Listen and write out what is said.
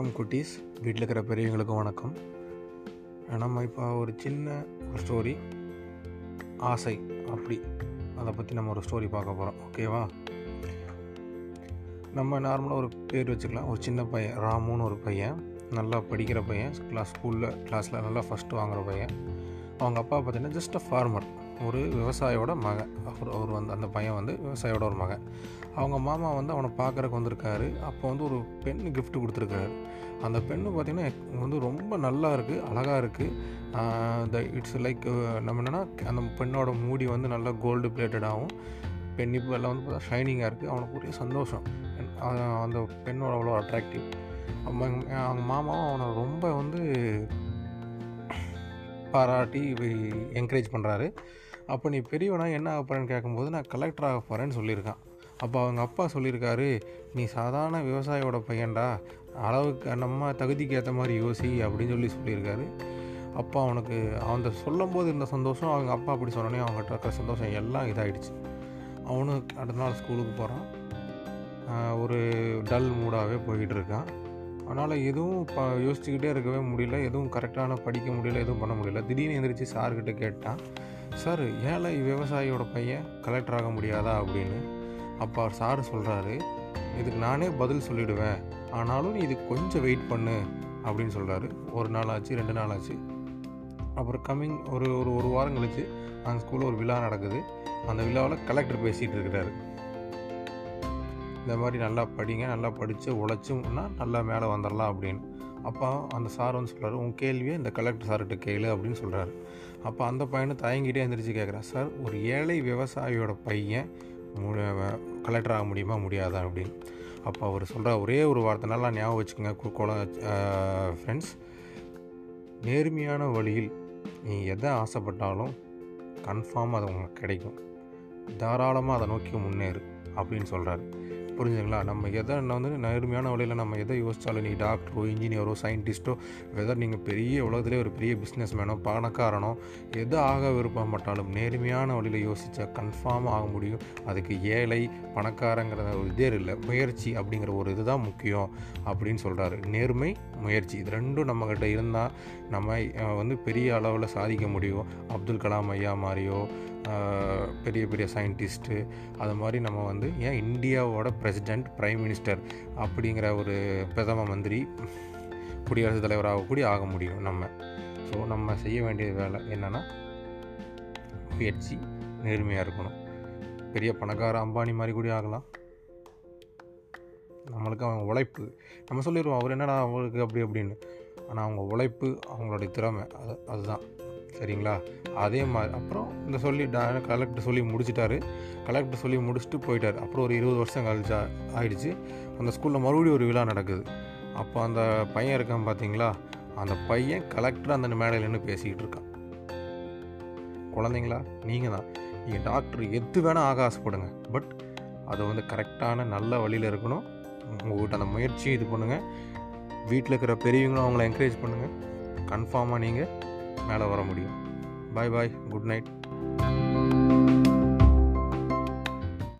வணக்கம் குட்டீஸ். வீட்டில் இருக்கிற பெரியவங்களுக்கும் வணக்கம். நம்ம இப்போ ஒரு சின்ன ஒரு ஸ்டோரி ஆசை அப்படி. அதை பற்றி நம்ம ஒரு ஸ்டோரி பார்க்க போகிறோம் ஓகேவா நம்ம நார்மலாக ஒரு பேர் வச்சுக்கலாம். ஒரு சின்ன பையன் ராமுன்னு ஒரு பையன். நல்லா படிக்கிற பையன். கிளாஸ் ஸ்கூலில் கிளாஸில் நல்லா ஃபஸ்ட்டு வாங்குகிற பையன். அவங்க அப்பா பார்த்தீங்கன்னா ஜஸ்ட் அ ஃபார்மர் ஒரு விவசாயியோட மகன் அவர் அவர் வந்து அந்த பையன் வந்து விவசாயியோட ஒரு மகன் அவங்க மாமா வந்து அவனை பார்க்குறக்கு வந்திருக்காரு. அப்போ வந்து ஒரு பெண் கிஃப்ட் கொடுத்துருக்காரு. அந்த பெண்ணு பார்த்திங்கன்னா வந்து ரொம்ப நல்லா இருக்குது அழகாக இருக்குது த இட்ஸ் லைக் நம்ம என்னென்னா அந்த பெண்ணோட மூடி வந்து நல்லா கோல்டு பிளேட்டடாகவும் பெண்ணிப்பு எல்லாம் வந்து பார்த்தா ஷைனிங்காக இருக்குது அவனுக்கு ஒரே சந்தோஷம். அந்த பெண்ணோட அவ்வளோ அட்ராக்டிவ் அவங்க அவங்க மாமாவும் அவனை ரொம்ப வந்து பாராட்டி என்கரேஜ் பண்ணுறாரு அப்போ நீ பெரியவனா என்ன ஆக போகிறேன்னு கேட்கும்போது நான் கலெக்டர் ஆக போகிறேன்னு சொல்லியிருக்கான். அப்போ அவங்க அப்பா சொல்லியிருக்காரு நீ சாதாரண விவசாயியோட பையன்டா அளவுக்கு நம்ம தகுதிக்கு ஏற்ற மாதிரி யோசி அப்படின்னு சொல்லி சொல்லியிருக்காரு. அப்பா அவனுக்கு அந்த சொல்லும் போது இருந்த சந்தோஷம் அவங்க அப்பா அப்படி சொன்னோன்னே அவங்ககிட்ட இருக்கிற சந்தோஷம் எல்லாம் இதாகிடுச்சு அவனும் அடுத்த நாள் ஸ்கூலுக்கு போகிறான் ஒரு டல் மூடாகவே போய்கிட்டு இருக்கான். அதனால் எதுவும் இப்போ யோசிச்சுக்கிட்டே இருக்கவே முடியல. எதுவும் கரெக்டான படிக்க முடியல எதுவும் பண்ண முடியல. திடீர்னு எந்திரிச்சு சார்கிட்ட கேட்டான் சார் ஏழை விவசாயியோட பையன் கலெக்டர் ஆக முடியாதா? அப்படின்னு. அப்போ சார் சொல்கிறாரு இதுக்கு நானே பதில் சொல்லிவிடுவேன் ஆனாலும் நீ இது கொஞ்சம் வெயிட் பண்ணு அப்படின்னு சொல்கிறாரு ஒரு நாள் ஆச்சு ரெண்டு நாள் ஆச்சு. அப்புறம் கம்மிங் ஒரு ஒரு ஒரு வாரம் கழித்து அந்த ஸ்கூலில் ஒரு விழா நடக்குது. அந்த விழாவில் கலெக்டர் பேசிகிட்டு இருக்கிறாரு. இந்த மாதிரி நல்லா படிங்க நல்லா படித்து உழைச்சோம்னா நல்லா மேலே வந்துடலாம் அப்படின்னு. அப்போ அந்த சார் வந்து சொல்கிறார் உன் கேள்வியை இந்த கலெக்டர் சார்கிட்ட கேளு அப்படின்னு சொல்கிறாரு அப்போ அந்த பையனை தயங்கிட்டே எந்திரிச்சு கேட்குறான் சார் ஒரு ஏழை விவசாயியோட பையன் கலெக்டர் ஆக முடியுமா முடியாதா? அப்படின்னு. அப்போ அவர் சொல்கிற ஒரே ஒரு வார்த்தை நல்லா ஞாபகம் வச்சுக்கோங்க குழ ஃப்ரெண்ட்ஸ் நேர்மையான வழியில் நீ எதை ஆசைப்பட்டாலும் கன்ஃபார்மாக அது உங்களுக்கு கிடைக்கும். தாராளமாக அதை நோக்கி முன்னேறு அப்படின்னு சொல்கிறாரு புரிஞ்சுங்களா நம்ம எதை வந்து நேர்மையான வழியில் நம்ம எதை யோசித்தாலும் நீ டாக்டரோ இன்ஜினியரோ சயின்டிஸ்ட்டோ வெதர் நீங்கள் பெரிய உலகத்திலே ஒரு பெரிய பிஸ்னஸ் மேனோ பணக்காரனோ எதை ஆக விருப்பப்பட்டாலும் நேர்மையான வழியில் யோசித்தா கன்ஃபார்மாக ஆக முடியும். அதுக்கு ஏழை பணக்காரங்கிற ஒரு இதே இல்லை முயற்சி அப்படிங்கிற ஒரு இதுதான் முக்கியம் அப்படின்னு சொல்கிறாரு நேர்மை முயற்சி இது ரெண்டும் நம்மக்கிட்ட இருந்தால் நம்ம வந்து பெரிய அளவில் சாதிக்க முடியும். அப்துல் கலாம் ஐயா மாதிரியோ பெரிய பெரிய சயின்டிஸ்ட்டு அது மாதிரி நம்ம வந்து ஏன் இந்தியாவோட பிரசிடெண்ட் ப்ரைம் மினிஸ்டர் அப்படிங்கிற ஒரு பிரதம மந்திரி குடியரசுத் தலைவராக கூடி ஆக முடியும் நம்ம. ஸோ நம்ம செய்ய வேண்டிய வேலை என்னென்னா முயற்சி நேர்மையாக இருக்கணும். பெரிய பணக்கார அம்பானி மாதிரி கூட ஆகலாம். நம்மளுக்கு அவங்க உழைப்பு. நம்ம சொல்லிடுவோம் அவர் என்னடா அவங்களுக்கு அப்படி அப்படின்னு ஆனால் அவங்க உழைப்பு அவங்களுடைய திறமை அது அதுதான். சரிங்களா? அதே மாதிரி அப்புறம் இந்த சொல்லி கலெக்டர் சொல்லி முடிச்சிட்டாரு. கலெக்டர் சொல்லி முடிச்சுட்டு போயிட்டார். அப்புறம் ஒரு இருபது வருஷம் கழிச்சா ஆயிடுச்சு. அந்த ஸ்கூலில் மறுபடியும் ஒரு விழா நடக்குது. அப்போ அந்த பையன் இருக்கான் பார்த்தீங்களா அந்த பையன் கலெக்டர் அந்த மேடையில் நின்று பேசிக்கிட்டு இருக்கான். குழந்தைங்களா நீங்கள் தான். நீங்கள் டாக்டர் எது வேணால் ஆக ஆசைப்படுங்க. பட் அது வந்து கரெக்டான நல்ல வழியில் இருக்கணும். உங்கள்கிட்ட அந்த முயற்சியும் இது பண்ணுங்கள் வீட்டில் இருக்கிற பெரியவங்களும் அவங்கள என்கரேஜ் பண்ணுங்கள் கன்ஃபார்மாக நீங்கள் மேலே வர முடியும். பாய் பாய் குட் நைட்